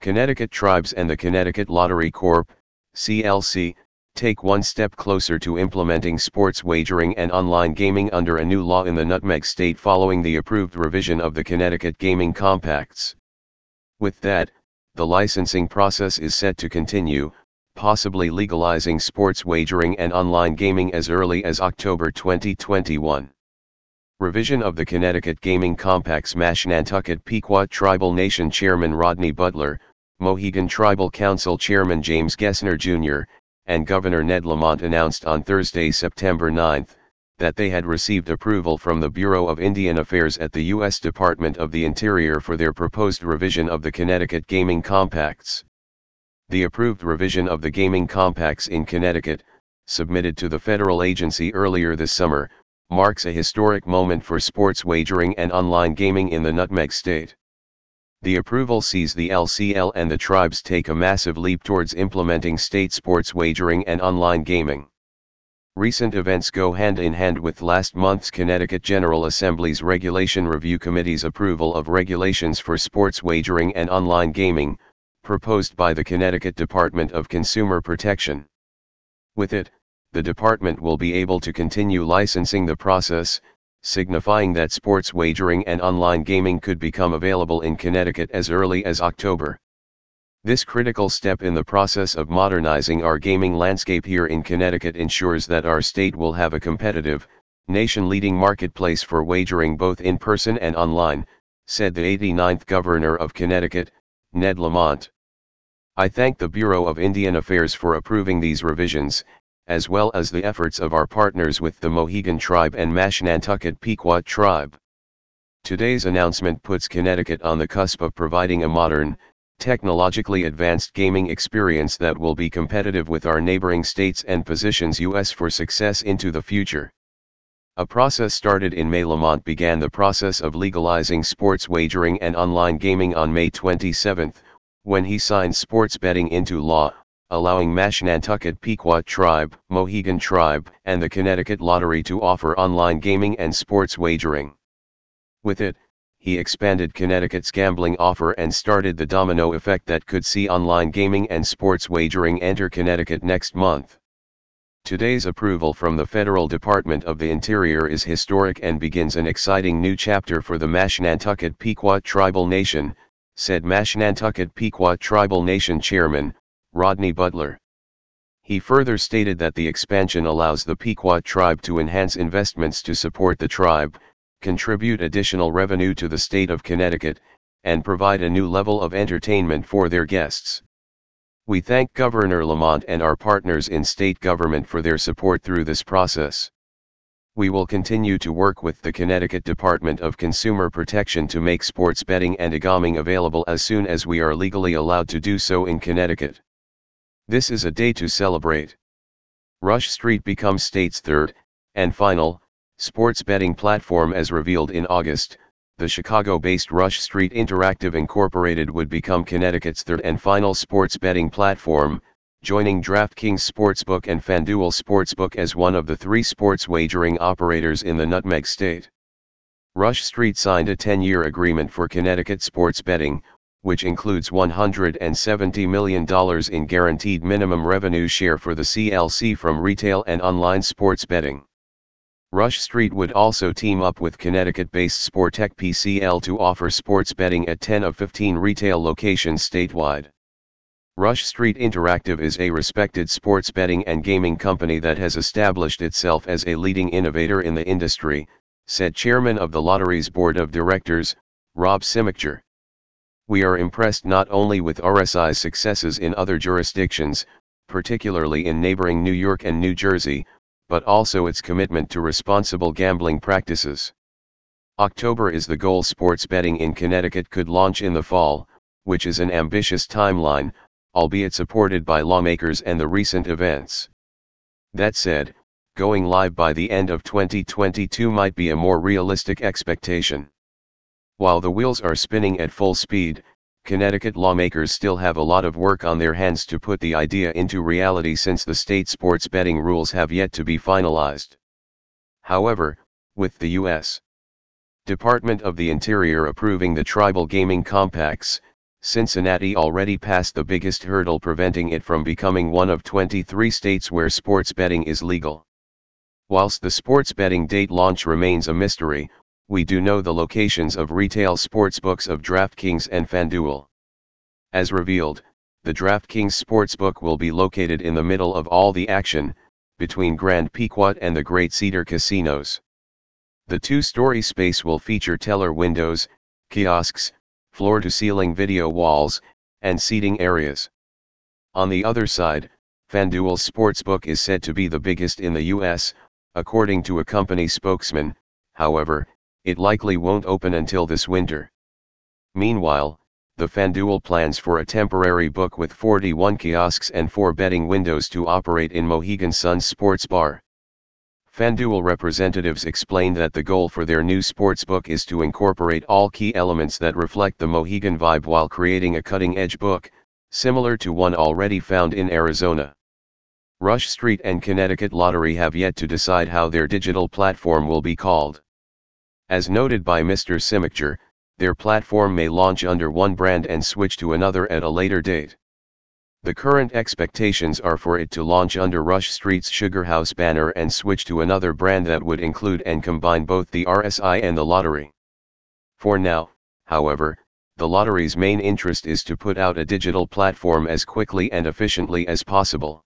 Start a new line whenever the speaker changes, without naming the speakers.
Connecticut Tribes and the Connecticut Lottery Corp., CLC, take one step closer to implementing sports wagering and online gaming under a new law in the Nutmeg State following the approved revision of the Connecticut Gaming Compacts. With that, the licensing process is set to continue, possibly legalizing sports wagering and online gaming as early as October 2021. Revision of the Connecticut Gaming Compacts Mashantucket Pequot Tribal Nation Chairman Rodney Butler, Mohegan Tribal Council Chairman James Gessner Jr., and Governor Ned Lamont announced on Thursday, September 9, that they had received approval from the Bureau of Indian Affairs at the U.S. Department of the Interior for their proposed revision of the Connecticut Gaming Compacts. The approved revision of the gaming compacts in Connecticut, submitted to the federal agency earlier this summer, marks a historic moment for sports wagering and online gaming in the Nutmeg State. The approval sees the LCL and the tribes take a massive leap towards implementing state sports wagering and online gaming. Recent events go hand in hand with last month's Connecticut General Assembly's Regulation Review Committee's approval of regulations for sports wagering and online gaming, proposed by the Connecticut Department of Consumer Protection. With it, the department will be able to continue licensing the process, signifying that sports wagering and online gaming could become available in Connecticut as early as October. This critical step in the process of modernizing our gaming landscape here in Connecticut ensures that our state will have a competitive, nation-leading marketplace for wagering both in person and online, said the 89th Governor of Connecticut, Ned Lamont. I thank the Bureau of Indian Affairs for approving these revisions, as well as the efforts of our partners with the Mohegan Tribe and Mashantucket Pequot Tribe. Today's announcement puts Connecticut on the cusp of providing a modern, technologically advanced gaming experience that will be competitive with our neighboring states and positions U.S. for success into the future. A process started in May Lamont began the process of legalizing sports wagering and online gaming on May 27, when he signed sports betting into law, allowing Mashantucket Pequot Tribe, Mohegan Tribe, and the Connecticut Lottery to offer online gaming and sports wagering. With it, he expanded Connecticut's gambling offer and started the domino effect that could see online gaming and sports wagering enter Connecticut next month. Today's approval from the Federal Department of the Interior is historic and begins an exciting new chapter for the Mashantucket Pequot Tribal Nation, said Mashantucket Pequot Tribal Nation Chairman, Rodney Butler. He further stated that the expansion allows the Pequot tribe to enhance investments to support the tribe, contribute additional revenue to the state of Connecticut, and provide a new level of entertainment for their guests. We thank Governor Lamont and our partners in state government for their support through this process. We will continue to work with the Connecticut Department of Consumer Protection to make sports betting and e-gaming available as soon as we are legally allowed to do so in Connecticut. This is a day to celebrate. Rush Street becomes state's third, and final, sports betting platform as revealed in August. The Chicago-based Rush Street Interactive Incorporated would become Connecticut's third and final sports betting platform, joining DraftKings Sportsbook and FanDuel Sportsbook as one of the three sports wagering operators in the Nutmeg State. Rush Street signed a 10-year agreement for Connecticut sports betting, which includes $170 million in guaranteed minimum revenue share for the CLC from retail and online sports betting. Rush Street would also team up with Connecticut-based Sportech PCL to offer sports betting at 10 of 15 retail locations statewide. Rush Street Interactive is a respected sports betting and gaming company that has established itself as a leading innovator in the industry, said Chairman of the Lottery's Board of Directors, Rob Simmelkjaer. We are impressed not only with RSI's successes in other jurisdictions, particularly in neighboring New York and New Jersey, but also its commitment to responsible gambling practices. October is the goal sports betting in Connecticut could launch in the fall, which is an ambitious timeline, albeit supported by lawmakers and the recent events. That said, going live by the end of 2022 might be a more realistic expectation. While the wheels are spinning at full speed, Connecticut lawmakers still have a lot of work on their hands to put the idea into reality since the state sports betting rules have yet to be finalized. However, with the U.S. Department of the Interior approving the tribal gaming compacts, Cincinnati already passed the biggest hurdle preventing it from becoming one of 23 states where sports betting is legal. Whilst the sports betting date launch remains a mystery, we do know the locations of retail sportsbooks of DraftKings and FanDuel. As revealed, the DraftKings sportsbook will be located in the middle of all the action, between Grand Pequot and the Great Cedar casinos. The two-story space will feature teller windows, kiosks, floor-to-ceiling video walls, and seating areas. On the other side, FanDuel's sportsbook is said to be the biggest in the US, according to a company spokesman, however, it likely won't open until this winter. Meanwhile, the FanDuel plans for a temporary book with 41 kiosks and 4 betting windows to operate in Mohegan Sun's sports bar. FanDuel representatives explained that the goal for their new sportsbook is to incorporate all key elements that reflect the Mohegan vibe while creating a cutting-edge book, similar to one already found in Arizona. Rush Street and Connecticut Lottery have yet to decide how their digital platform will be called. As noted by Mr. Simmelkjaer, their platform may launch under one brand and switch to another at a later date. The current expectations are for it to launch under Rush Street's SugarHouse banner and switch to another brand that would include and combine both the RSI and the lottery. For now, however, the lottery's main interest is to put out a digital platform as quickly and efficiently as possible.